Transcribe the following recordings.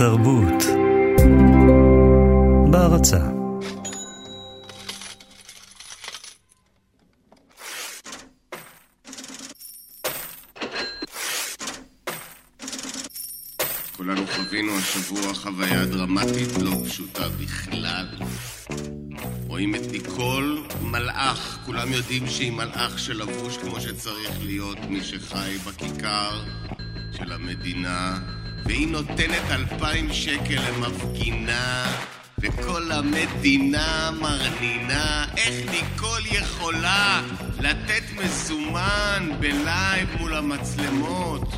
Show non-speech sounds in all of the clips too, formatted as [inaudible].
התרבות. בהרצה כולנו חווינו השבוע חוויה דרמטית לא פשוטה בכלל. רואים את ניקול, מלאך, כולם יודעים שהיא מלאך שלבוש כמו שצריך להיות מי שחי בכיכר של המדינה, והיא נותנת אלפיים שקל למפגינה, וכל המדינה מרנינה. איך ניקול יכולה לתת מזומן בלייב מול המצלמות?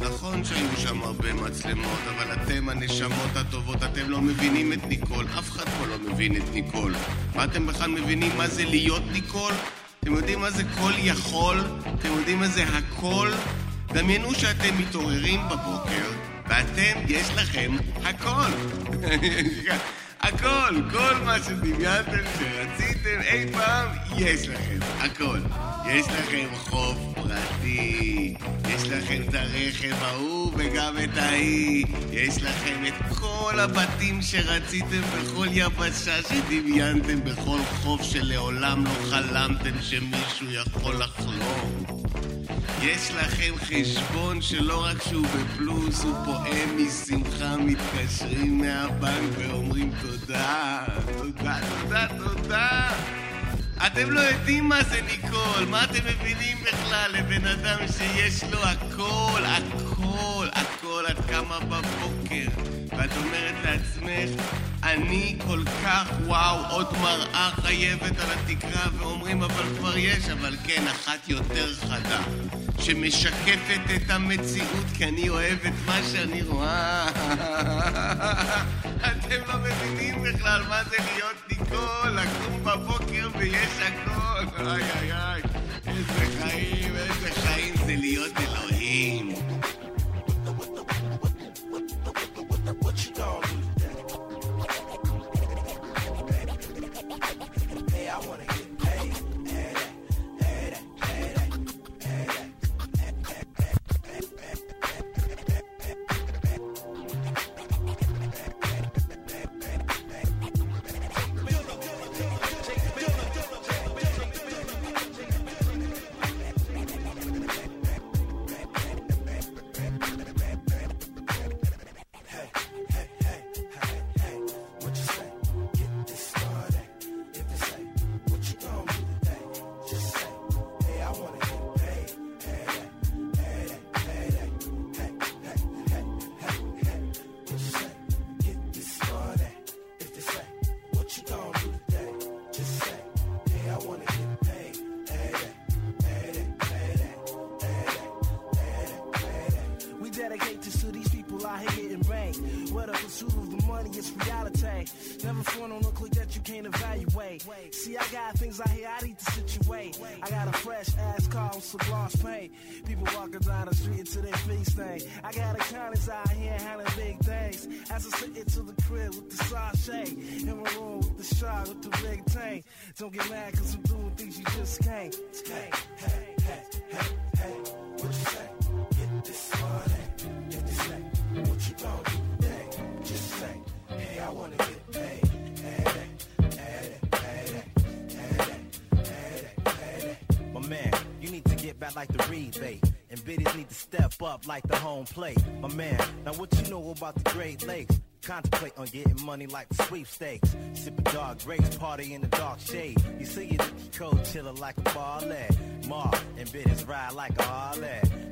נכון שהיו שם הרבה מצלמות, אבל אתם הנשמות הטובות, אתם לא מבינים את ניקול, אף אחד פה לא מבין את ניקול. מה אתם בכלל מבינים מה זה להיות ניקול? אתם יודעים מה זה כל יכול? אתם יודעים מה זה הכל? דמיינו שאתם מתעוררים בבוקר, ואתם, יש לכם הכל. [laughs] הכל, כל מה שדמיינתם שרציתם אי פעם, יש לכם, הכל. יש לכם חוף פרטי, יש לכם את הרכב ההוא וגם את ההיא, יש לכם את כל הבתים שרציתם בכל יבשה שדמיינתם, בכל חוף שלעולם לא חלמתם שמישהו יכול לחלום. יש לכם חשבון שלא רק שהוא בפלוס, הוא פועם משמחה, מתקשרים מהבנק ואומרים תודה, תודה, תודה, תודה. אתם לא יודעים מה זה ניקול, מה אתם מבינים בכלל לבן אדם שיש לו הכל, הכל, קמה בבוקר, ואת אומרת לעצמך, אני כל כך וואו, עוד מראה חייבת על התקרה, ואומרים אבל כבר יש, אבל כן, אחת יותר חדה, שמשקפת את המציאות, כי אני אוהב את מה שאני רואה. [laughs] אתם לא מבינים בכלל מה זה להיות ניקול, לקום בבוקר ויש הכל. איי איי איי, איזה חיים, איזה חיים זה להיות אלוהים. See, I got things out here I need to situate. I got a fresh ass car with some gloss paint. People walking down the street to their feet stain. I got accountants out here handling big things. As I sit into the crib with the sachet. In my room with the shot with the big tank. Don't get mad cause I'm doing things you just can't. Hey, hey, hey, hey, hey. What you say? Get this money. get this say, what you gonna do? Just say, hey, I wanna get man, you need to get back like the rebate. And biddies need to step up like the home plate. My man, now what you know about the Great Lakes? Contemplate on getting money like the sweepstakes. Sipping dark grapes, party in the dark shade. You see it the cold, chillin' like a ballet. Mar and biddies ride like a Harley.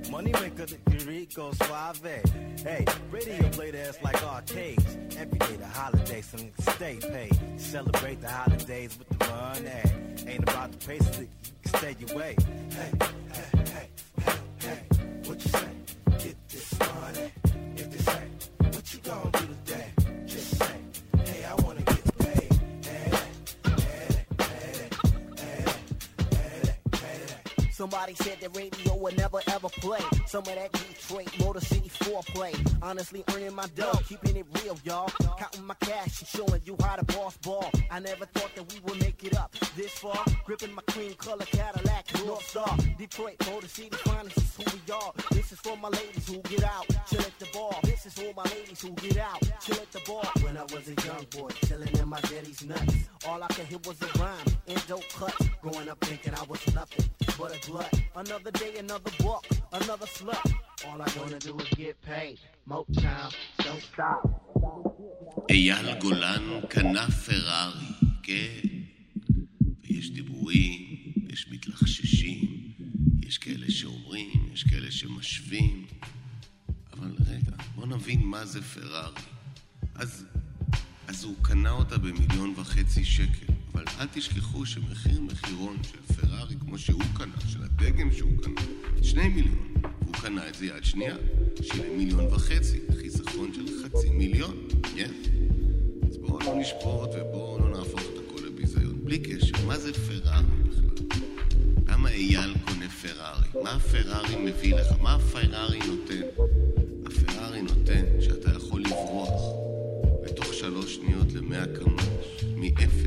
Money maker, the Rico Suave. Hey, radio play the ass like arcades. Every day the holiday, some stay paid. Celebrate the holidays with the money. Ain't about the pace, you can stay your way. Hey, hey, hey, hey, hey. What you say? Get this money. If they say, what you gonna do Somebody said the radio would never ever play. Some of that Detroit Motor City foreplay. Honestly, earning my dough, keeping it real, y'all. Counting my cash and showing you how to boss ball. I never thought that we would make it up this far. Gripping my cream color Cadillac, North Star. Detroit Motor City finest is who we are. This is for my ladies who get out, chill at the bar. This is for my ladies who get out, chill at the bar. When I was a young boy, chilling in my daddy's nuts. All I could hear was a rhyme and dope cuts. Growing up thinking I was nothing but a glut. Another day, another buck, another slut. All I wanna do is get paid. Motown, don't stop. אייל גולן קנה פרארי, כן. ויש דיבורים, יש מתלחששים, יש כאלה שאומרים, יש כאלה שמשווים. אבל רגע, בוא נבין מה זה פרארי. אז, אז הוא קנה אותה במיליון וחצי שקל. אבל אל תשכחו שמחיר מחירון של פרארי, כמו שהוא קנה, של הדגם שהוא קנה, שני מיליון. והוא קנה את זה יד שנייה, שילם מיליון וחצי, חיסכון של חצי מיליון, כן? אז בואו לא נשפוט ובואו לא נהפוך את הכל לביזיון. בלי קשר, מה זה פרארי בכלל? למה אייל קונה פרארי? מה הפרארי מביא לך? מה הפרארי נותן? הפרארי נותן שאתה יכול לברוח בתוך שלוש שניות למאה קמ"ש,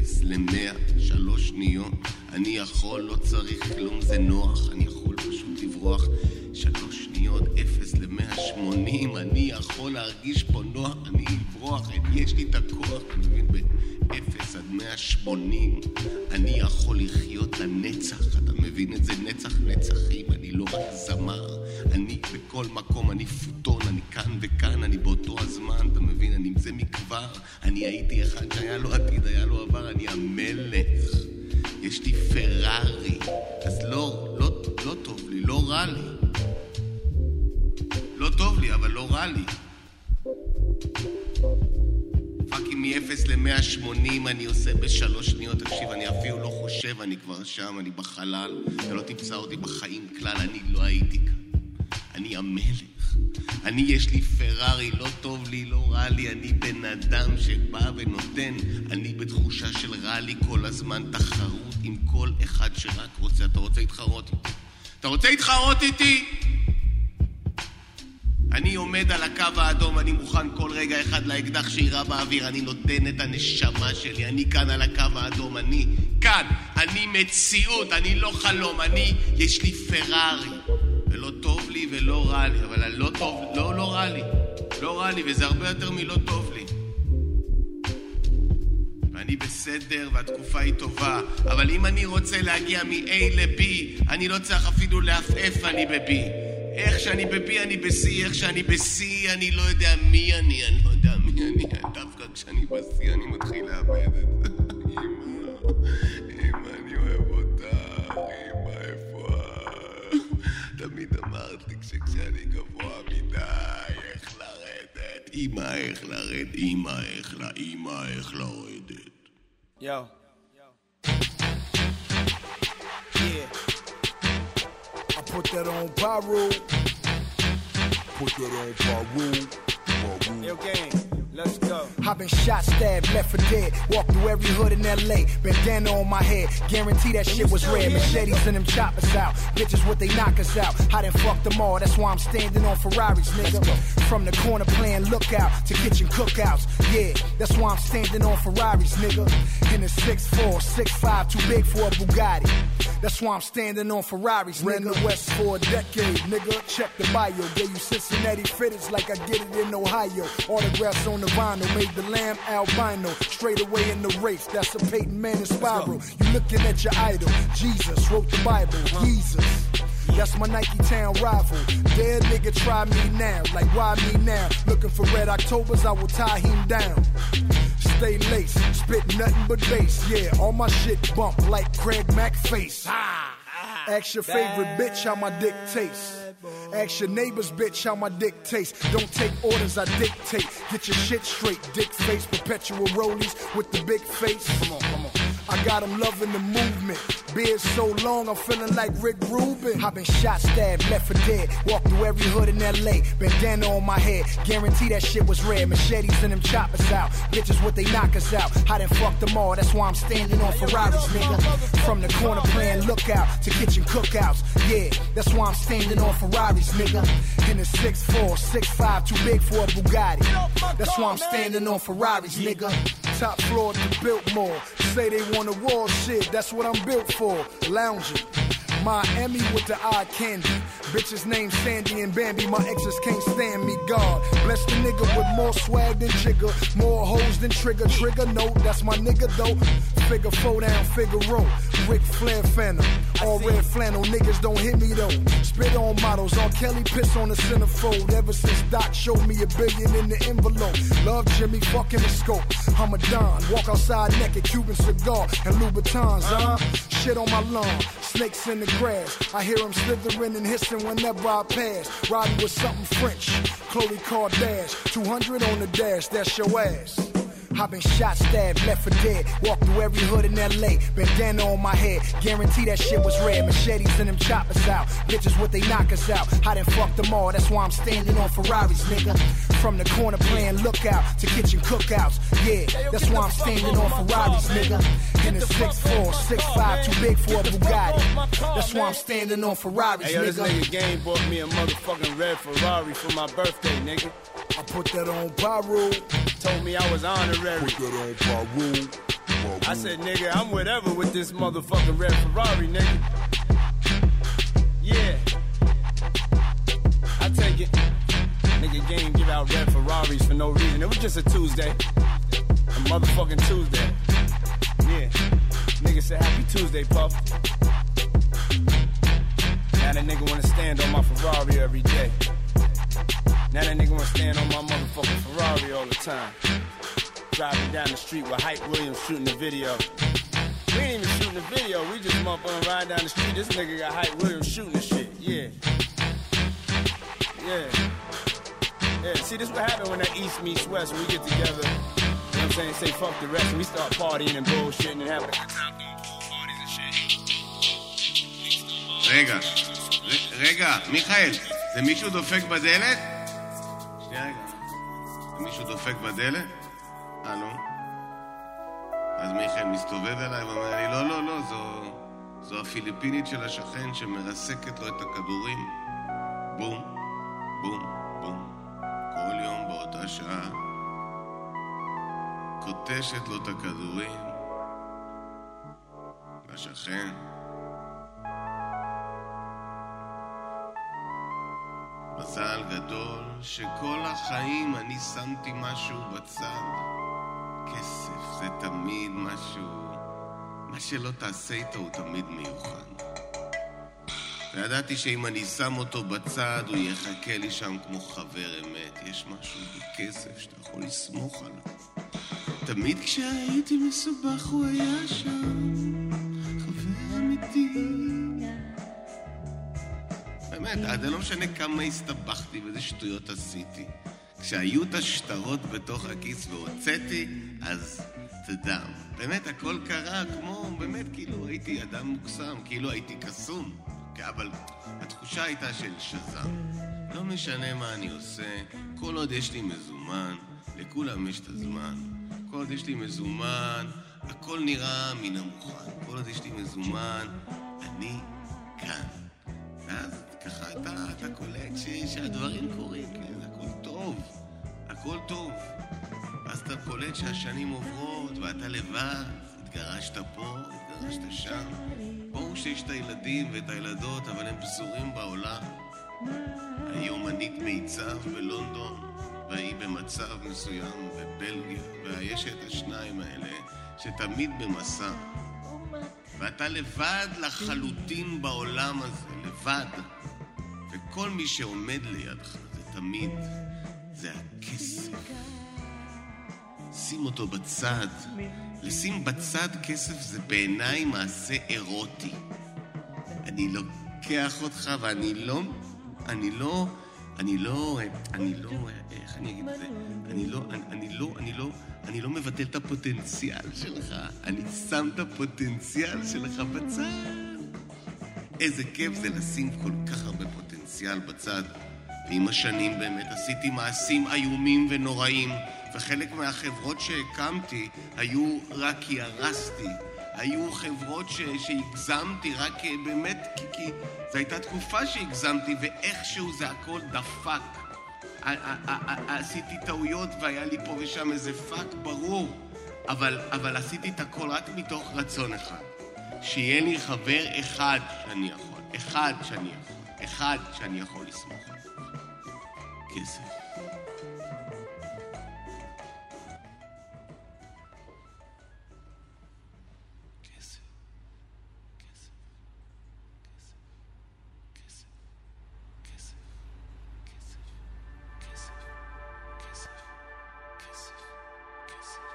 מאפס למאה, שלוש שניות. אני יכול, לא צריך כלום, זה נוח, אני יכול פשוט לברוח שלוש שניות, אפס למאה שמונים, אני יכול להרגיש פה נוח, אני אברוח, יש לי את הכוח, אתה מבין? באפס עד מאה שמונים, אני יכול לחיות לנצח, אתה מבין את זה? נצח נצחים, אני לא רק זמר, אני בכל מקום, אני פוטון, אני כאן וכאן, אני באותו הזמן, אתה מבין? אני עם זה מכבר, אני הייתי אחד שהיה לו עתיד, היה לו עבר, אני המלך. יש לי פרארי, אז לא, לא, לא טוב לי, לא רע לי. לא טוב לי, אבל לא רע לי. fucking מ-0 ל-180 אני עושה בשלוש שניות. תקשיב, אני אפילו לא חושב, אני כבר שם, אני בחלל. אתה לא תמצא אותי בחיים כלל, אני לא הייתי כאן. אני המלך. אני, יש לי פרארי, לא טוב לי, לא רע לי, אני בן אדם שבא ונותן. אני בתחושה של רע לי כל הזמן, תחרות עם כל אחד שרק רוצה. אתה רוצה להתחרות איתי? אתה רוצה להתחרות איתי? אני עומד על הקו האדום, אני מוכן כל רגע אחד לאקדח שיירה באוויר, אני נותן את הנשמה שלי, אני כאן על הקו האדום, אני כאן, אני מציאות, אני לא חלום, אני, יש לי פרארי, ולא טוב לי ולא רע לי, אבל לא טוב, לא, לא רע לי, לא רע לי, וזה הרבה יותר מלא טוב לי. ואני בסדר והתקופה היא טובה, אבל אם אני רוצה להגיע מ-A ל-B, אני לא צריך אפילו לעפעף אני ב-B. איך שאני ב-B אני ב-C, איך שאני ב-C אני לא יודע מי אני, אני לא יודע מי אני, דווקא כשאני ב-C אני מתחיל לאבד את זה. אמא, אמא, אני אוהב אותך, אמא, איפה? תמיד אמרת לי שכשאני גבוה מדי, איך לרדת? אמא, איך לרדת? אמא, איך לרדת? Yo. Put that on Pyro. Put that on Pyro. Pyro. Yo, gang. Let's go. I've been shot, stabbed, left for dead. Walked through every hood in LA. Bandana on my head. Guarantee that shit was red. Machetes and them choppers out. Bitches what they knock us out. I done fucked them all. That's why I'm standing on Ferraris, nigga. From the corner playing lookout to kitchen cookouts. Yeah, that's why I'm standing on Ferraris, nigga. In a 6'4, 6'5, too big for a Bugatti. That's why I'm standing on Ferraris, Ran the West for a decade, nigga. Check the bio. Gave you Cincinnati fitteds like I get it in Ohio. Autographs on the vinyl. Made the lamb albino. Straight away in the race. That's a Peyton Manning spiral. You looking at your idol. Jesus wrote the Bible. Jesus. That's my Nike Town rival. Dead nigga, try me now. Like, why me now? Looking for red Octobers, I will tie him down. Stay laced, spit nothing but bass. Yeah, all my shit bump like Craig Mack face. Ask your favorite bitch how my dick tastes. Ask your neighbor's bitch how my dick tastes. Don't take orders, I dictate. Get your shit straight, dick face. Perpetual rollies with the big face. Come on, come on. I got them loving the movement. Beard so long, I'm feeling like Rick Rubin. I've been shot, stabbed, left for dead. Walked through every hood in LA. Bandana on my head. Guarantee that shit was red. Machetes and them choppers out. Bitches what they knock us out. I done fucked them all. That's why I'm standing on Ferraris, nigga. From the corner playing lookout to kitchen cookouts. Yeah, that's why I'm standing on Ferraris, nigga. In a 6'4, 6'5, too big for a Bugatti. That's why I'm standing on Ferraris, nigga. Top floor to Biltmore. Say they want a wall shit, that's what I'm built for full, lounging. Miami with the eye candy. Bitches named Sandy and Bambi. My exes can't stand me. God bless the nigga with more swag than Jigger. More hoes than Trigger. Trigger, no, that's my nigga though. Figure four down, figure row. Rick Flair Phantom. All red flannel, niggas don't hit me though. Spit on models, on Kelly piss on the centerfold. Ever since Doc showed me a billion in the envelope. Love Jimmy, fucking the scope. I'm a Don, walk outside naked, Cuban cigar and Louboutins, huh? Shit on my lawn, snakes in the grass. I hear them slithering and hissing whenever I pass. Riding with something French, Chloe Kardashian. 200 on the dash, that's your ass. I've been shot, stabbed, left for dead. Walked through every hood in LA. Bandana on my head. Guarantee that shit was red. Machetes and them choppers out. Bitches what they knock us out. I done fucked them all. That's why I'm standing on Ferraris, nigga. From the corner playing lookout to kitchen cookouts. Yeah, that's why I'm standing on Ferraris, nigga. In a 6'4, 6'5, too big for a Bugatti. That's why I'm standing on Ferraris, nigga. Hey, yo, this nigga. nigga Game bought me a motherfucking red Ferrari for my birthday, nigga. I put that on Pyro. Told me I was honorary. Put that on Pyro. I said, nigga, I'm whatever with this motherfucking red Ferrari, nigga. Yeah. I take it. Nigga game give out red Ferraris for no reason. It was just a Tuesday. A motherfucking Tuesday. Yeah. Nigga said happy Tuesday, Puff. Now that nigga wanna stand on my Ferrari every day. Now that nigga wanna stand on my motherfucking Ferrari all the time. Driving down the street with Hype Williams shooting the video. We ain't even shooting the video, we just motherfucking riding down the street. This nigga got Hype Williams shooting the shit, yeah. Yeah. Yeah, see, this what happen when that East meets West, when we get together. You know what I'm saying? Say fuck the rest, and we start partying and bullshitting and having a good time doing pool parties and shit. רגע, ר- רגע, מיכאל, זה מישהו דופק בדלת? שנייה רגע. זה מישהו דופק בדלת? לא? אז מיכאל מסתובב אליי ואומר לי, לא, לא, לא, זו, זו הפיליפינית של השכן שמרסקת לו את הכדורים. בום, בום, בום. כל יום באותה שעה. קוטשת לו את הכדורים. לשכן. מזל גדול שכל החיים אני שמתי משהו בצד. זה תמיד משהו... מה שלא תעשה איתו הוא תמיד מיוחד. וידעתי שאם אני שם אותו בצד, הוא יחכה לי שם כמו חבר אמת. יש משהו בכסף שאתה יכול לסמוך עליו. תמיד כשהייתי מסובך הוא היה שם, חבר אמיתי. באמת, זה לא משנה כמה הסתבכתי ואיזה שטויות עשיתי. כשהיו את השטרות בתוך הכיס והוצאתי, אז תדע. באמת, הכל קרה כמו, באמת, כאילו הייתי אדם מוקסם, כאילו הייתי קסום. אבל התחושה הייתה של שזם. לא משנה מה אני עושה, כל עוד יש לי מזומן, לכולם יש את הזמן. כל עוד יש לי מזומן, הכל נראה מן המוכן. כל עוד יש לי מזומן, אני כאן. ואז ככה אתה, אתה קולט ש, שהדברים קורים, כן, הכל טוב, הכל טוב. ואז אתה קולט שהשנים עוברות ואתה לבד, התגרשת פה, התגרשת שם. ברור שיש את הילדים ואת הילדות, אבל הם פזורים בעולם. ההיא אומנית מיצב בלונדון, וההיא במצב מסוים בבלגיה, ויש את השניים האלה שתמיד במסע. ואתה לבד לחלוטין בעולם הזה, לבד. וכל מי שעומד לידך זה תמיד, זה הכסף. שים אותו בצד. לשים בצד כסף זה בעיניי מעשה אירוטי. אני לוקח אותך ואני לא, אני לא אני לא, אני לא, איך אני אגיד את זה? אני לא, אני, לא, אני לא, אני לא מבטל את הפוטנציאל שלך, אני שם את הפוטנציאל שלך בצד. איזה כיף זה לשים כל כך הרבה פוטנציאל בצד. ועם השנים באמת עשיתי מעשים איומים ונוראים, וחלק מהחברות שהקמתי היו רק כי הרסתי. היו חברות שהגזמתי רק באמת כי, כי זו הייתה תקופה שהגזמתי ואיכשהו זה הכל דפק. עשיתי טעויות והיה לי פה ושם איזה פאק ברור, אבל, אבל עשיתי את הכל רק מתוך רצון אחד. שיהיה לי חבר אחד שאני יכול, אחד שאני יכול, אחד שאני יכול לסמוך is it? Kiss it. Kiss it. Kiss it. Kiss it. Kiss it. Kiss it. Kiss it. Kiss it. Kiss it. Kiss it.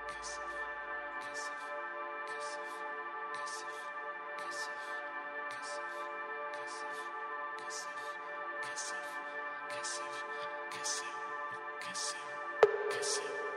Kiss it. Kiss it. Kiss it. Kiss it. Kiss it. Kiss it. Kiss it. Kiss it. Kiss it. kissing, kissing, kissing, kissing.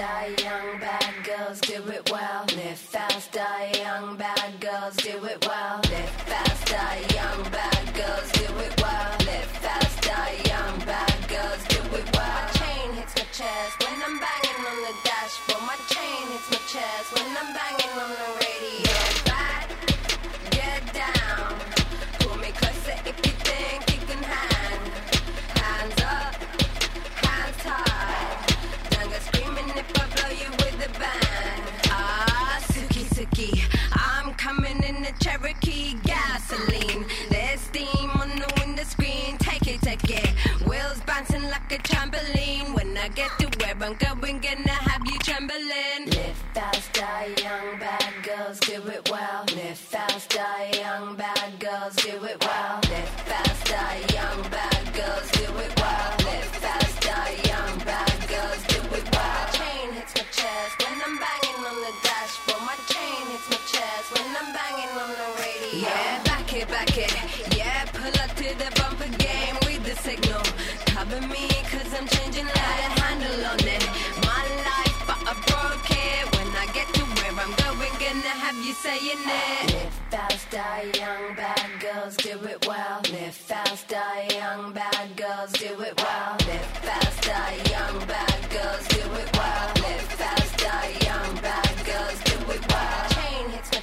Die young, bad girls do it well. Live fast, die young, bad girls do it well. Live fast, die young, bad girls do it well. Live fast, die young, bad girls do it well. My chain hits my chest when I'm banging on the dashboard. My chain hits my chest when I'm banging on the radio. Suki, I'm coming in the Cherokee gasoline. There's steam on the window screen. Take it, take it. Wheels bouncing like a trampoline. When I get to where I'm going, gonna have you trembling. Live fast, die young, bad girls do it well. Live fast, die young, bad girls do it well. Live fast, die young, bad girls do it well. Live fast, die young, bad girls do it well. Chain hits my chest when I'm banging on the dashboard. When I'm banging on the radio. Yeah, back it, back it. Yeah, pull up to the bumper game with the signal. Cover me, cause I'm changing light a handle on it. My life, but I broke it. When I get to where I'm going, gonna have you saying it. Live fast, die young, bad girls do it well. Live fast, die young, bad girls do it well. Live fast, die young, bad girls do it well. Live fast, die young, bad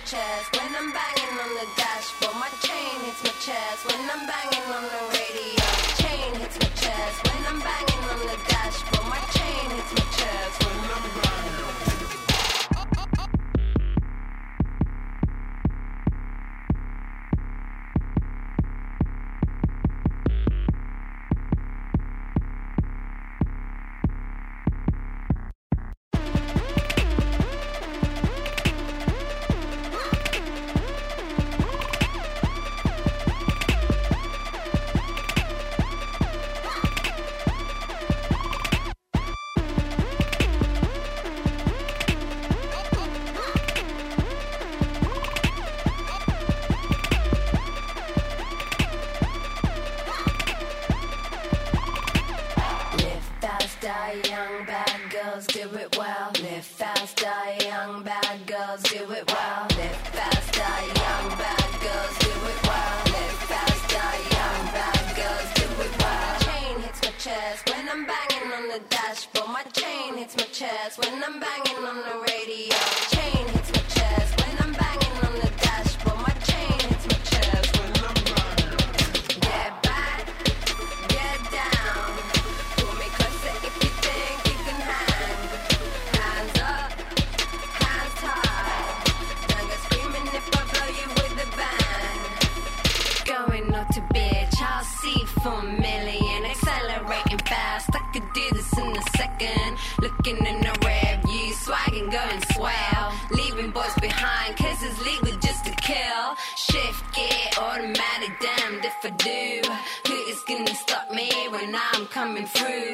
chest when I'm banging on the dashboard. My chain hits my chest when I'm banging on the radio. Is gonna stop me when I'm coming through?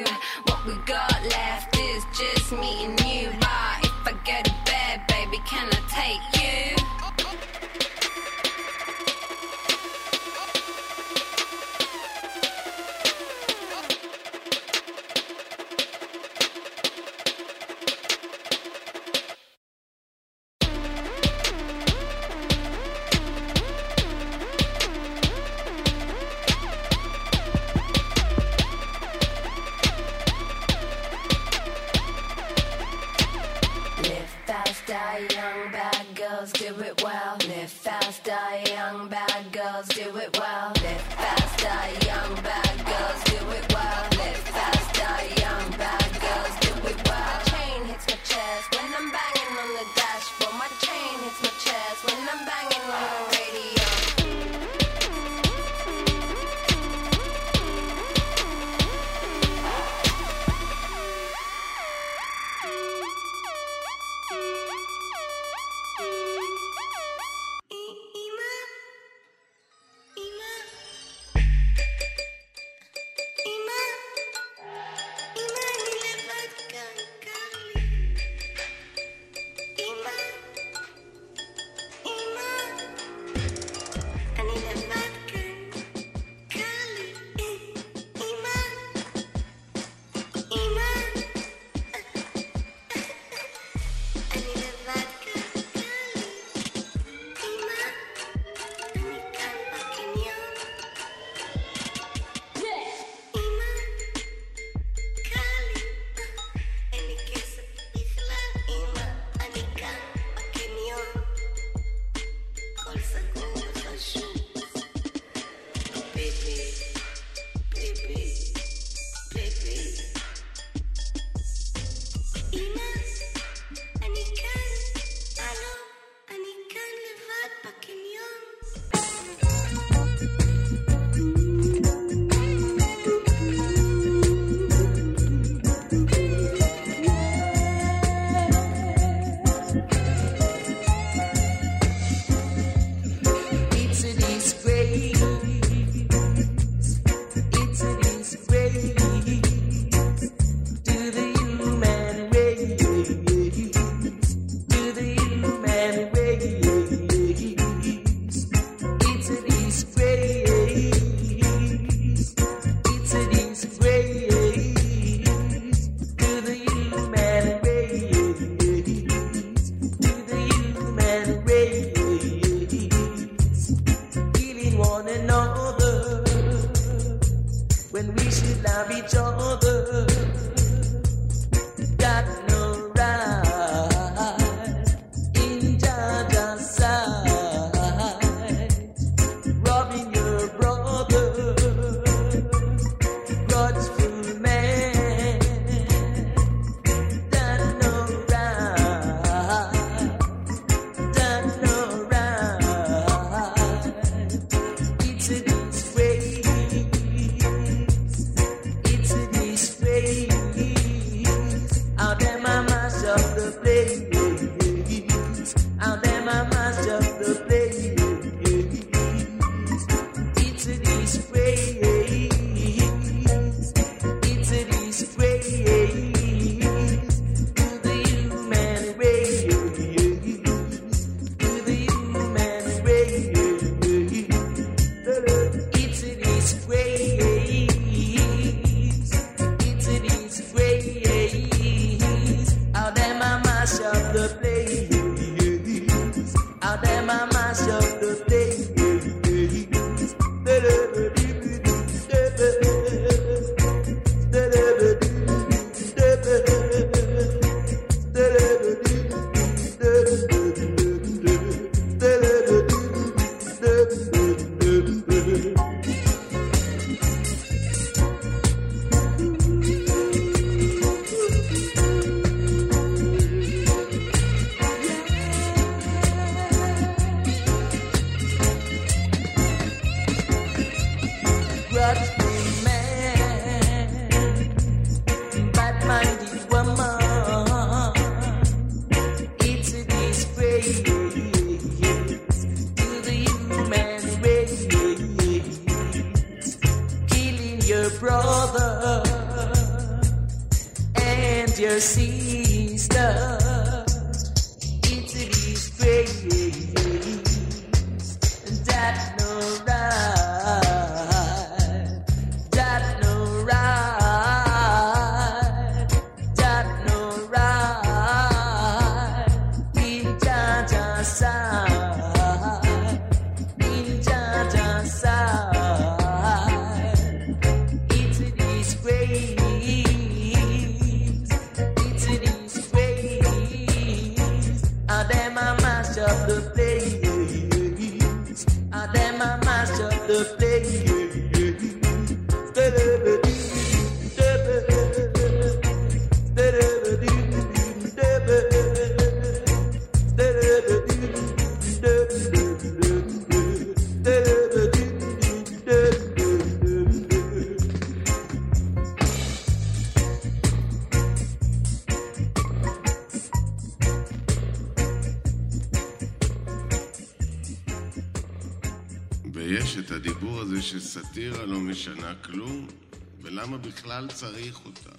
בכלל צריך אותה?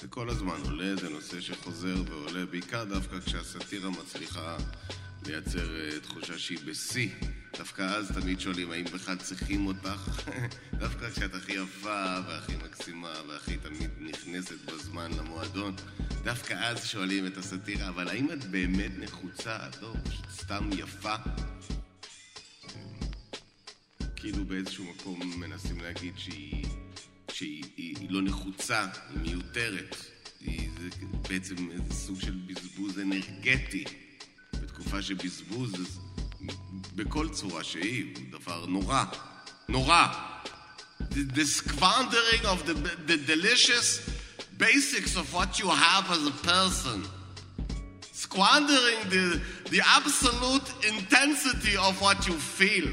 זה כל הזמן עולה, זה נושא שחוזר ועולה, בעיקר דווקא כשהסאטירה מצליחה לייצר אה, תחושה שהיא בשיא. דווקא אז תמיד שואלים האם בכלל צריכים אותך. [laughs] דווקא כשאת הכי יפה והכי מקסימה והכי תמיד נכנסת בזמן למועדון, דווקא אז שואלים את הסאטירה, אבל האם את באמת נחוצה? את לא סתם יפה? כאילו באיזשהו מקום מנסים להגיד שהיא, שהיא היא, היא לא נחוצה, היא מיותרת. היא, זה בעצם איזה סוג של בזבוז אנרגטי. בתקופה שבזבוז, בכל צורה שהיא, הוא דבר נורא. נורא. The, the squandering of the, the delicious basics of what you have as a person. Squandering the, the absolute intensity of what you feel.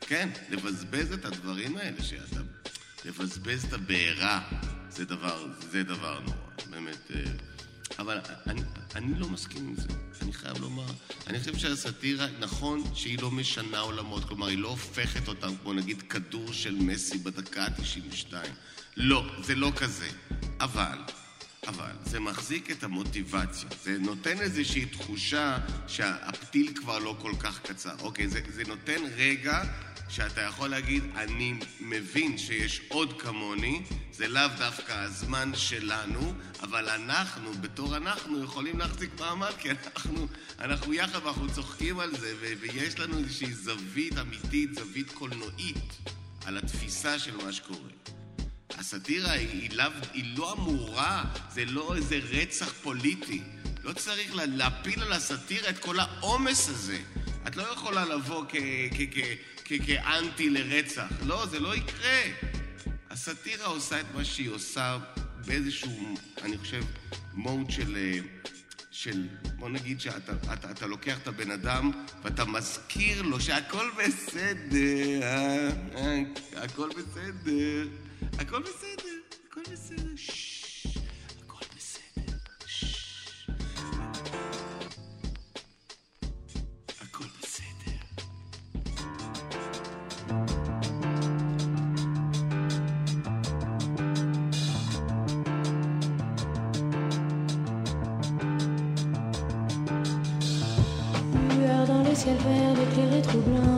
כן, לבזבז את הדברים האלה שאתה... לבזבז את הבעירה, זה דבר, זה דבר נורא, באמת. אה, אבל אני, אני לא מסכים עם זה, אני חייב לומר. אני חושב שהסאטירה, נכון שהיא לא משנה עולמות, כלומר, היא לא הופכת אותם כמו נגיד כדור של מסי בדקה ה-92. לא, זה לא כזה. אבל, אבל, זה מחזיק את המוטיבציה. זה נותן איזושהי תחושה שהפתיל כבר לא כל כך קצר. אוקיי, זה, זה נותן רגע שאתה יכול להגיד, אני מבין שיש עוד כמוני, זה לאו דווקא הזמן שלנו, אבל אנחנו, בתור אנחנו, יכולים להחזיק מעמד, כי אנחנו, אנחנו יחד ואנחנו צוחקים על זה, ו- ויש לנו איזושהי זווית אמיתית, זווית קולנועית, על התפיסה של מה שקורה. הסאטירה היא, היא, לאו, היא לא אמורה, זה לא איזה רצח פוליטי. לא צריך לה, להפיל על הסאטירה את כל העומס הזה. את לא יכולה לבוא כאנטי לרצח. לא, זה לא יקרה. הסאטירה עושה את מה שהיא עושה באיזשהו, אני חושב, מוד של... אה, של, בוא נגיד שאתה אתה, אתה לוקח את הבן אדם ואתה מזכיר לו שהכל בסדר, הכל בסדר, הכל בסדר, הכל בסדר, ciel vert éclairé trop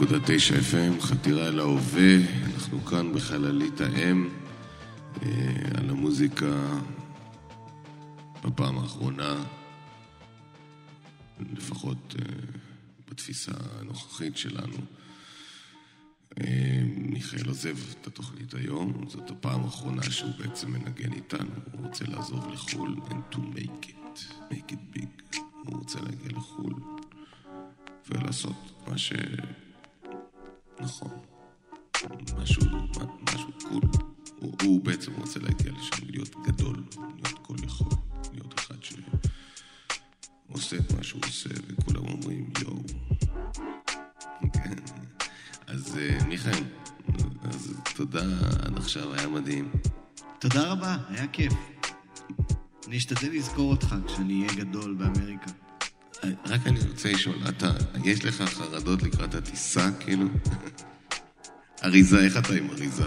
FM, חתירה אל ההווה, אנחנו כאן בחללית האם, אה, על המוזיקה בפעם האחרונה, לפחות אה, בתפיסה הנוכחית שלנו. אה, מיכאל עוזב את התוכנית היום, זאת הפעם האחרונה שהוא בעצם מנגן איתנו, הוא רוצה לעזוב לחו"ל and to make it, make it big. הוא רוצה להגיע לחו"ל ולעשות מה ש... נכון. משהו, משהו קול. הוא, הוא בעצם רוצה להגיע לשם, להיות גדול, להיות כל יכול, להיות אחד שעושה את מה שהוא עושה, וכולם אומרים יואו. כן. אז אה, מיכאל, אז תודה עד עכשיו, היה מדהים. תודה רבה, היה כיף. אני אשתדל לזכור אותך כשאני אהיה גדול באמריקה. רק אני רוצה לשאול, אתה, יש לך חרדות לקראת הטיסה, כאילו? [laughs] אריזה, איך אתה עם אריזה?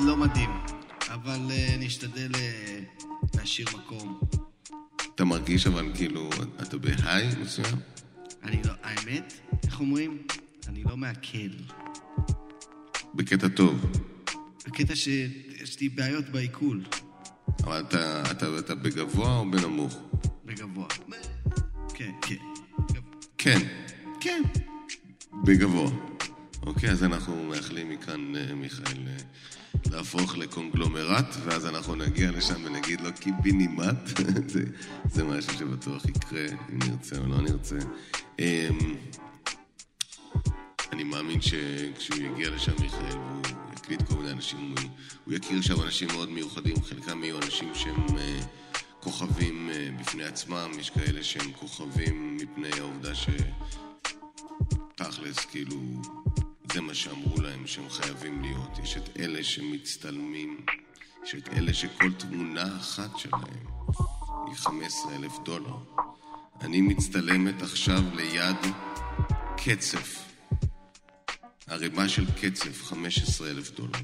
לא מדהים, אבל uh, אני אשתדל uh, להשאיר מקום. אתה מרגיש אבל כאילו, אתה בהיי מסוים? אני לא, האמת, איך אומרים? אני לא מעכל. בקטע טוב. בקטע שיש לי בעיות בעיכול. אבל אתה, אתה, אתה בגבוה או בנמוך? בגבוה. כן, כן. כן. כן. בגבוה. אוקיי, אז אנחנו מאחלים מכאן, אה, מיכאל, אה, להפוך לקונגלומרט, ואז אנחנו נגיע לשם ונגיד לו קיבינימט. [laughs] זה, זה משהו שבטוח יקרה, אם נרצה או לא נרצה. אמ, אני מאמין שכשהוא יגיע לשם, מיכאל, והוא יקליט כל מיני אנשים, הוא, הוא יכיר שם אנשים מאוד מיוחדים, חלקם יהיו אנשים שהם... כוכבים אה, בפני עצמם, יש כאלה שהם כוכבים מפני העובדה שתכלס, כאילו, זה מה שאמרו להם שהם חייבים להיות. יש את אלה שמצטלמים, יש את אלה שכל תמונה אחת שלהם היא 15 אלף דולר. אני מצטלמת עכשיו ליד קצף. ערימה של קצף, 15 אלף דולר.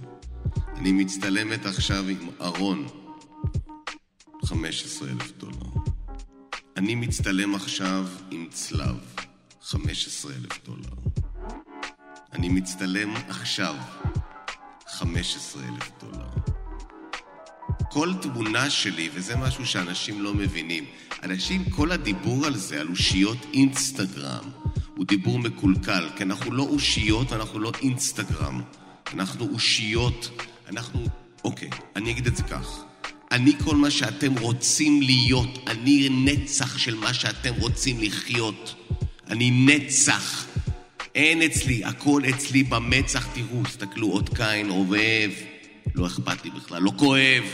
אני מצטלמת עכשיו עם ארון. 15 אלף דולר. אני מצטלם עכשיו עם צלב, 15 אלף דולר. אני מצטלם עכשיו, 15 אלף דולר. כל תמונה שלי, וזה משהו שאנשים לא מבינים, אנשים, כל הדיבור על זה, על אושיות אינסטגרם, הוא דיבור מקולקל, כי אנחנו לא אושיות, אנחנו לא אינסטגרם. אנחנו אושיות, אנחנו... אוקיי, אני אגיד את זה כך. אני כל מה שאתם רוצים להיות, אני נצח של מה שאתם רוצים לחיות. אני נצח. אין אצלי, הכל אצלי במצח, תראו, תסתכלו, עוד קין, אוהב, לא אכפת לי בכלל, לא כואב.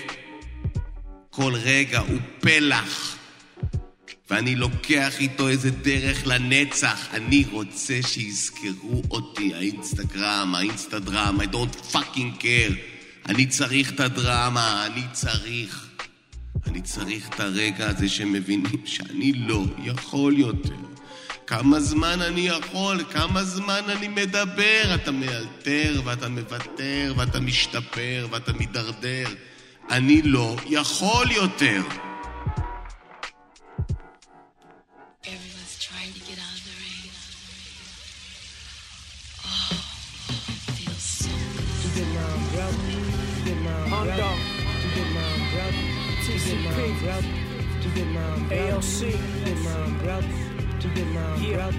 כל רגע הוא פלח, ואני לוקח איתו איזה דרך לנצח. אני רוצה שיזכרו אותי, האינסטגרם, האינסטדרם, I don't fucking care. אני צריך את הדרמה, אני צריך. אני צריך את הרגע הזה שמבינים שאני לא יכול יותר. כמה זמן אני יכול, כמה זמן אני מדבר. אתה מאלתר ואתה מוותר ואתה משתפר ואתה מידרדר. אני לא יכול יותר. get my umbrella, to get my umbrella, to get my umbrella, to get my umbrella, to get my umbrella, ALC, to get my umbrella, to get my umbrella,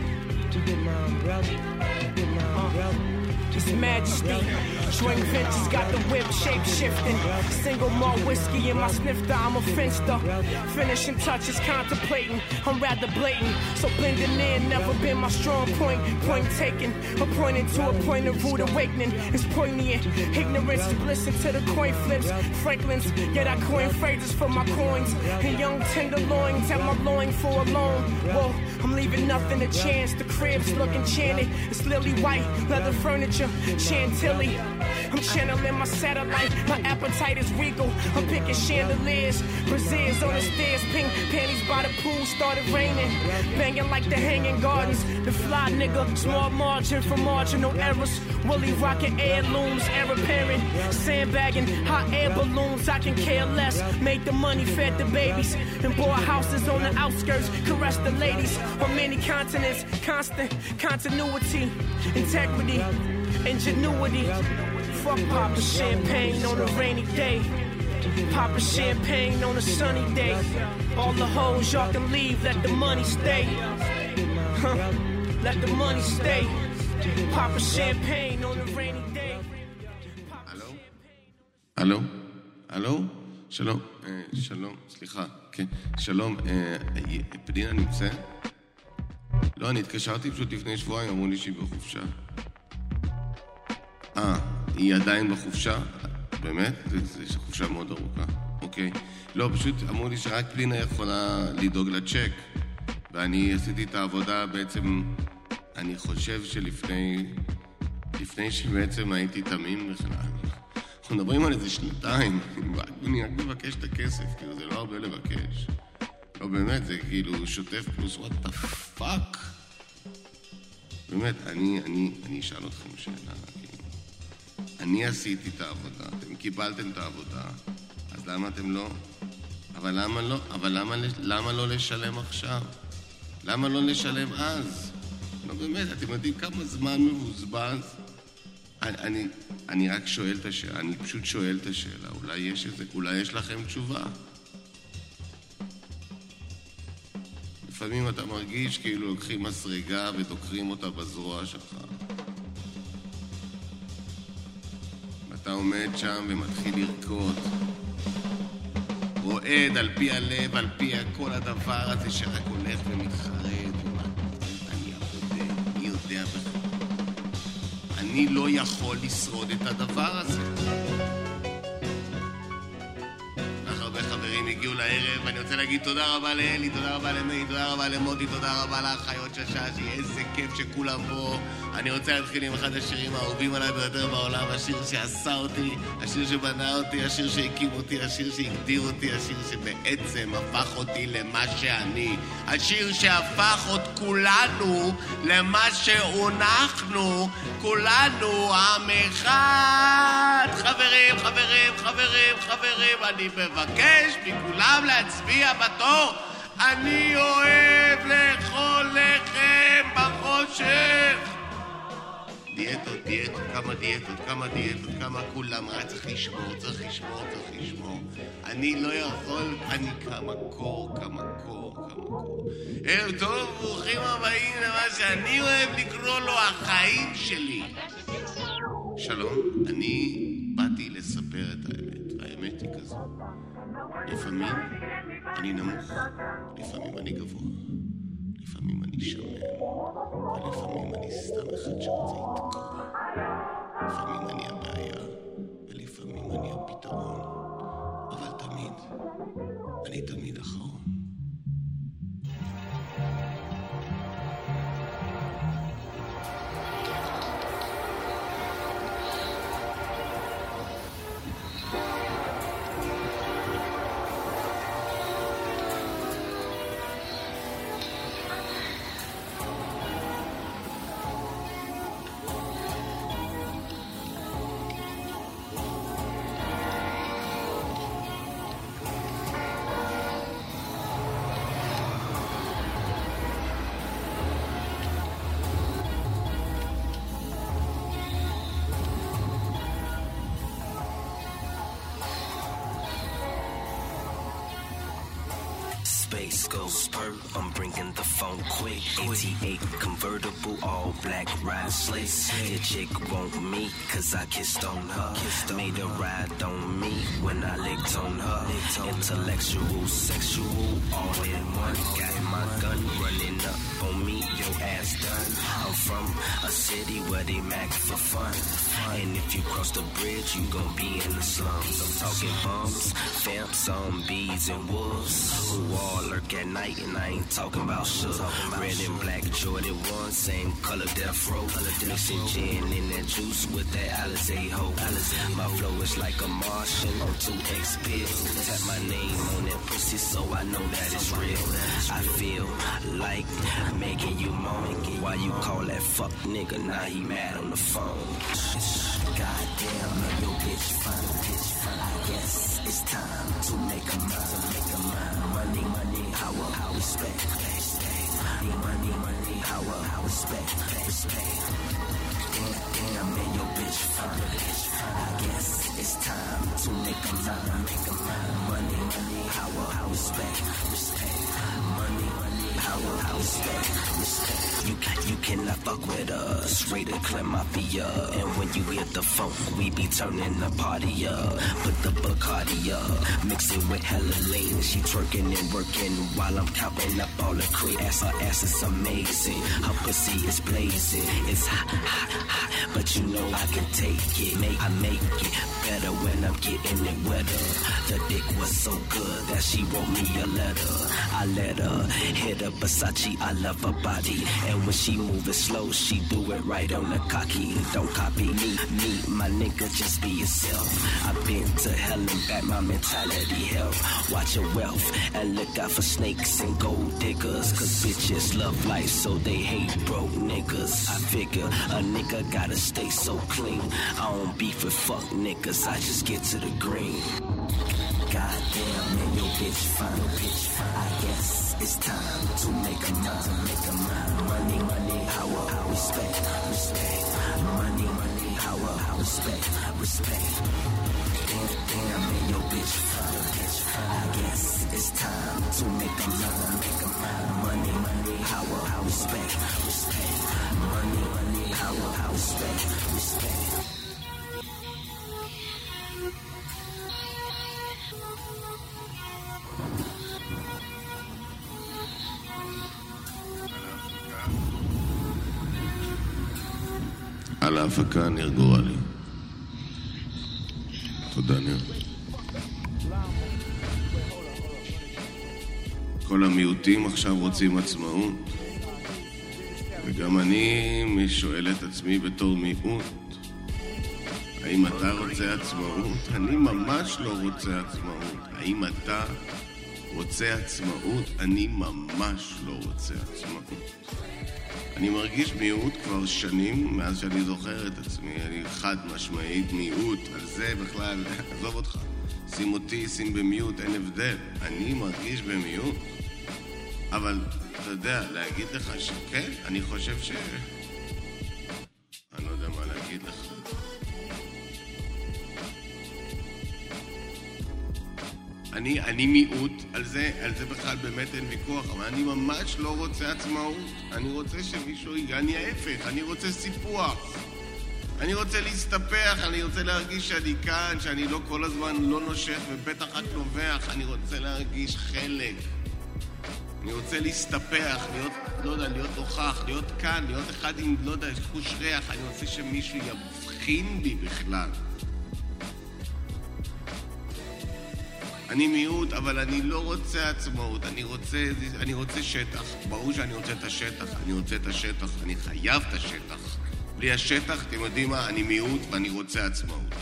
to get my umbrella, to get my umbrella. His Majesty. Swing Ventures got the whip shape shifting. Single malt whiskey in my snifter, I'm a finster. Finishing touches contemplating, I'm rather blatant. So blending in, never been my strong point. Point taken, appointed to a point of rude awakening. It's poignant. Ignorance to listen to the coin flips. Franklin's, yet I coin phrases for my coins. And young tenderloins at my loin for a loan. Whoa, I'm leaving nothing to chance. The crib's looking enchanted. It's lily white, leather furniture, chantilly. I'm channeling my satellite. My appetite is regal. I'm picking chandeliers. Brazils on the stairs. Pink panties by the pool. Started raining. Banging like the hanging gardens. The fly nigga. Small margin for marginal errors. Willie rocking heirlooms. Air apparent. Sandbagging. Hot air balloons. I can care less. Made the money. Fed the babies. And bought houses on the outskirts. Caressed the ladies on many continents. Constant continuity, integrity, ingenuity. Fuck poppin' champagne on a rainy day. Poppin' champagne on a sunny day. All the hoes y'all can leave, let the money stay. Huh. Let the money stay. Poppin' champagne on a rainy day. הלו? הלו? שלום, אה, שלום, סליחה, כן, שלום, אה, אה, פנינה נמצאת? לא, אני התקשרתי פשוט לפני שבועיים, אמרו לי שהיא בחופשה. אה, היא עדיין בחופשה? באמת? זו חופשה מאוד ארוכה. אוקיי. לא, פשוט אמרו לי שרק פנינה יכולה לדאוג לצ'ק, ואני עשיתי את העבודה בעצם, אני חושב שלפני... לפני שבעצם הייתי תמים בכלל. אנחנו מדברים על איזה שנתיים, רק אני רק מבקש את הכסף, כאילו זה לא הרבה לבקש. לא באמת, זה כאילו שוטף פלוס what fuck. באמת, אני, אני, אני אשאל אתכם שאלה, כאילו. אני עשיתי את העבודה, אתם קיבלתם את העבודה, אז למה אתם לא? אבל למה לא? אבל למה, למה לא לשלם עכשיו? למה לא לשלם אז? לא באמת, אתם יודעים כמה זמן מבוזבז? אני, אני, אני רק שואל את השאלה, אני פשוט שואל את השאלה, אולי יש איזה, אולי יש לכם תשובה. לפעמים אתה מרגיש כאילו לוקחים מסרגה ודוקרים אותה בזרוע שלך. ואתה עומד שם ומתחיל לרקוד. רועד על פי הלב, על פי כל הדבר הזה שרק הולך ומתחרט. ומה- אני הבודד, מי יודע בכלל. אני לא יכול לשרוד את הדבר הזה. חברים הגיעו לערב, ואני רוצה להגיד תודה רבה לאלי, תודה רבה למאי, תודה רבה למוטי, תודה רבה לאחיות של ששי, איזה כיף שכולם פה. אני רוצה להתחיל עם אחד השירים האהובים עליי ביותר בעולם, השיר שעשה אותי, השיר שבנה אותי, השיר שהקים אותי, השיר שהגדיר אותי, השיר שבעצם הפך אותי למה שאני. השיר שהפך את כולנו למה שהונחנו, כולנו עם אחד. חברים, חברים, חברים, חברים, אני מבקש מכולם להצביע בתור. אני אוהב לאכול לחם בחושך. דיאטות, דיאטות, כמה דיאטות, כמה דיאטות, כמה כולם, רק צריך לשמור, צריך לשמור, צריך לשמור. אני לא יכול, אני כמה קור, כמה קור, כמה קור. ערב טוב, ברוכים הבאים למה שאני אוהב לקרוא לו החיים שלי. שלום, אני באתי לספר את האמת, והאמת היא כזו. לפעמים אני נמוך, לפעמים אני גבוה, לפעמים אני שמן, ולפעמים אני סתם אחד שרוצה לתקוע. לפעמים אני הבעיה, ולפעמים אני הפתרון, אבל תמיד, אני תמיד אחרון. Quick. 88 convertible, all black ride slicks. Your chick want me, cause I kissed on her. kissed Made her ride on me when I licked on her. Intellectual, sexual, all in one. Got my gun running up on me, your ass done. I'm from a city where they mac for fun. And if you cross the bridge, you gon' be in the slums. I'm talking bums, fam, zombies, and wolves. Who all lurk at night, and I ain't talking about shit. Red and black Jordan 1, same color death row. Mixing gin in that juice with that Alizé hoe. My flow is like a Martian on 2X pills. Tap my name on that pussy so I know that it's real. I feel like making you moan. Why you call that fuck nigga? Now he mad on the phone. Goddamn, man, your bitch fine, bitch fine. I guess it's time to make a mind, make a mind. Money, money, power, power, respect. money, money, money, power, respect, respect. Damn, damn, man, your bitch fine. I guess it's time to make a mine, make a mine. Money, money, power, respect, respect. Respect. You you cannot fuck with us. Rated Clem Mafia. And when you hear the funk, we be turning the party up. Put the Bacardi up. Mix it with hella lean. She twerking and working while I'm counting up all the cream. Ass, her ass is amazing. Her pussy is blazing. It's hot, hot, hot. But you know I can take it. Make, I make it better when I'm getting it wetter. The dick was so good that she wrote me a letter. I let her hit a Versace. I love her body. And when she move it slow, she do it right on the cocky. Don't copy me, me, my nigga, just be yourself. I've been to hell and back, my mentality health. Watch your wealth and look out for snakes and gold diggers. Cause bitches love life, so they hate broke niggas. I figure a nigga gotta stay so clean. I don't beef with fuck niggas, I just get to the green. Goddamn, man, your bitch fine, your bitch fine. I guess it's time to make a mind, make a mind. Money, money, power, respect, respect. Money, money, power, respect, respect. Damn, damn, man, your bitch fine, bitch fine. I guess it's time to make a mind, make a mind. Money, money, power, respect, respect. Money, money, power, respect, respect. על ההפקה ניר גורלי. תודה ניר. כל המיעוטים עכשיו רוצים עצמאות, וגם אני שואל את עצמי בתור מיעוט, האם אתה רוצה עצמאות? אני ממש לא רוצה עצמאות. האם אתה רוצה עצמאות? אני ממש לא רוצה עצמאות. אני מרגיש מיעוט כבר שנים, מאז שאני זוכר את עצמי. אני חד משמעית מיעוט, על זה בכלל, [laughs] עזוב אותך. שים אותי, שים במיעוט, אין הבדל. אני מרגיש במיעוט. אבל, אתה יודע, להגיד לך שכן, אני חושב ש... אני, אני מיעוט, על זה, על זה בכלל באמת אין ויכוח, אבל אני ממש לא רוצה עצמאות. אני רוצה שמישהו... אני ההפך, אני רוצה סיפוח. אני רוצה להסתפח, אני רוצה להרגיש שאני כאן, שאני לא כל הזמן לא נושך ובטח רק נובח, אני רוצה להרגיש חלק. אני רוצה להסתפח, להיות, לא יודע, להיות נוכח, להיות כאן, להיות אחד עם, לא יודע, חוש ריח, אני רוצה שמישהו יבחין בי בכלל. אני מיעוט, אבל אני לא רוצה עצמאות, אני רוצה, אני רוצה שטח. ברור שאני רוצה את השטח, אני רוצה את השטח, אני חייב את השטח. בלי השטח, אתם יודעים מה? אני מיעוט ואני רוצה עצמאות.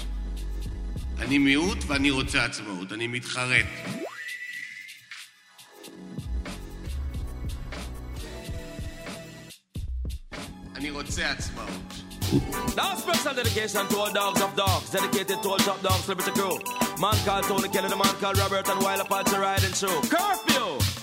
אני מיעוט ואני רוצה עצמאות, אני מתחרט. אני רוצה עצמאות. Now special dedication to all dogs of dogs, dedicated to all top dogs, celebrity crew. Man called Tony Kelly, the man called Robert, and while Apache riding through. Curfew!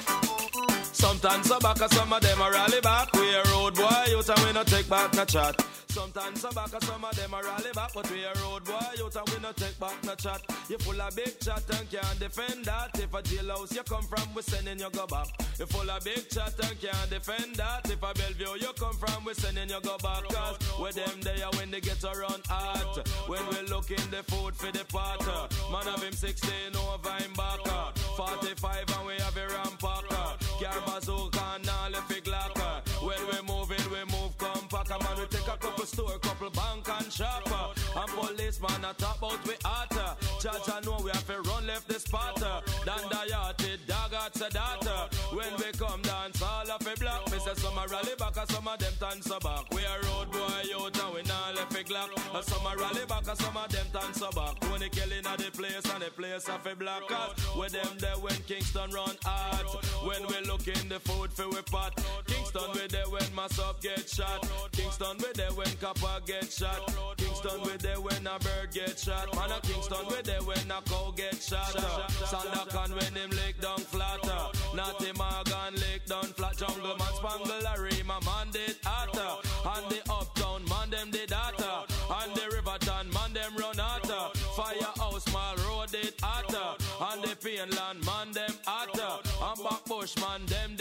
Sometimes so back, some of them are rally back. We a road boy, you and we no take back no chat. Sometimes so back, some of them are rally back, but we a road boy, you and we no take back no chat. You full of big chat and can't defend that. If a jailhouse you come from, we sending you go back. You full of big chat and can't defend that. If a Bellevue you come from, we sending you go back. Cause with them there when they get around hot. When we looking the food for the pot. Man of him 16 Policeman a top out we. Judge I know we have to run left the spot. Dan the dog at the data. When we come dance, all of a block. Me say some a rally back and some of them dance a back. We a road boy out and we not left a glock. And some a rally back and some of them dance a back. When they killing at the place and the place of a black cause With them there when Kingston run hard. When we look in the food for we pot. Kingston we there when when mass get shot. Kingston we there when copper get shot. Kingston we there when a bird get shot. Man a Kingston we there when a cow get shot. Sandakan when him lick down flatter. Natty Morgan lick down flat. Jungle man spangle Larry, my man did hotter. And the uptown man them did hotter. And the Riverton man them run hotter. Firehouse mall road did hotter. And the Painland man them hotter. And Backbush man them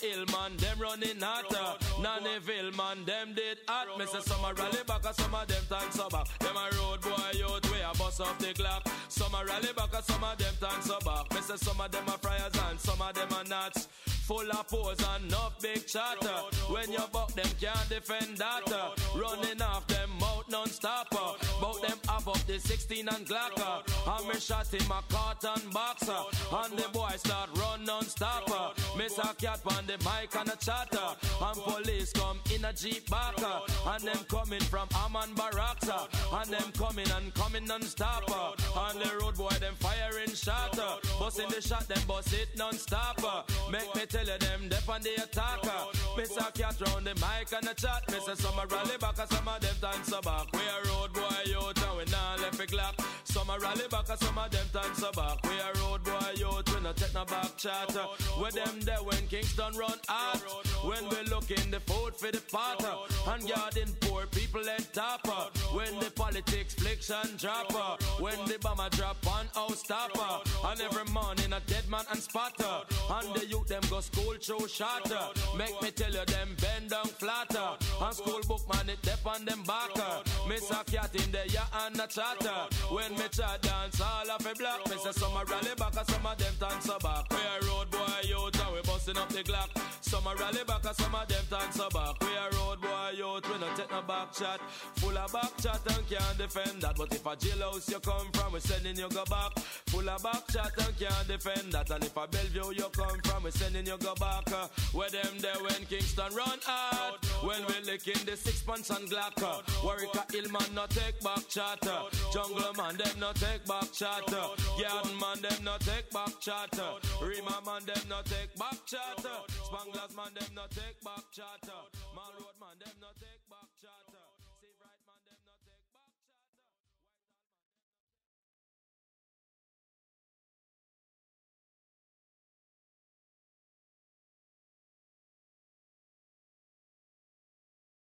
Hill man them running hotter. Nannyville man them did hot. Me say some a rally back and some of them time sober. Them a road boy youth way a bust off the clock. Some a rally back and some of them time sober. Me say some of them a friars and some of them are nuts. Full of pose and enough big chatter. When you buck them can't defend that. Running off them mouth non-stopper. Bout them up up the 16 and Glocker. And me shot him a carton boxer. And the boy start run non-stopper. Miss a cat on the mic and a chatter. And police come in a jeep backer. And them coming from Amman Baraksa. And them coming and coming non-stopper. And the road boy them firing shatter. Busting the shot them bust it non-stopper. Make me tell you them dep on the attacker. Miss a cat round the mic and a chat. Miss a summer rally back and some of them time so back. We a road boy youth and we nah left a clock. Some a rally back and some of them time so back. We a road boy youth we no take no back chatter. Where them there when Kingston run out. When we looking the food for the potter. And garden poor people head topper. When the politics fliction dropper. When the bomber drop on house stopper. And every morning a dead man and spotter. And the youth them go school show shatter. Make me tell you them bend down flatter. And school book man it dep on them backer. Miss a cat in the ya and a chatter. When me chat dance all of a block. Me say some a rally back and some of them dance back. We a road boy youth and we busting up the Glock. Some a rally back and some of them dance back. We a road boy youth we no take no back chat. Full of back chat and can't defend that. But if a jailhouse you come from, we sending you go back. Full of back chat and can't defend that. And if a Bellevue you come from, we sending you go back. Uh, where them there when Kingston run out. When we licking the six pants and Glock. Uh, Warwick Hill man no take back chatter. Uh, Jungle man them no take back chatter. Garden uh, man them no take back chatter. Uh, Rima man them no take back chatter. Spanglers man them no take back chatter. Man road man them no take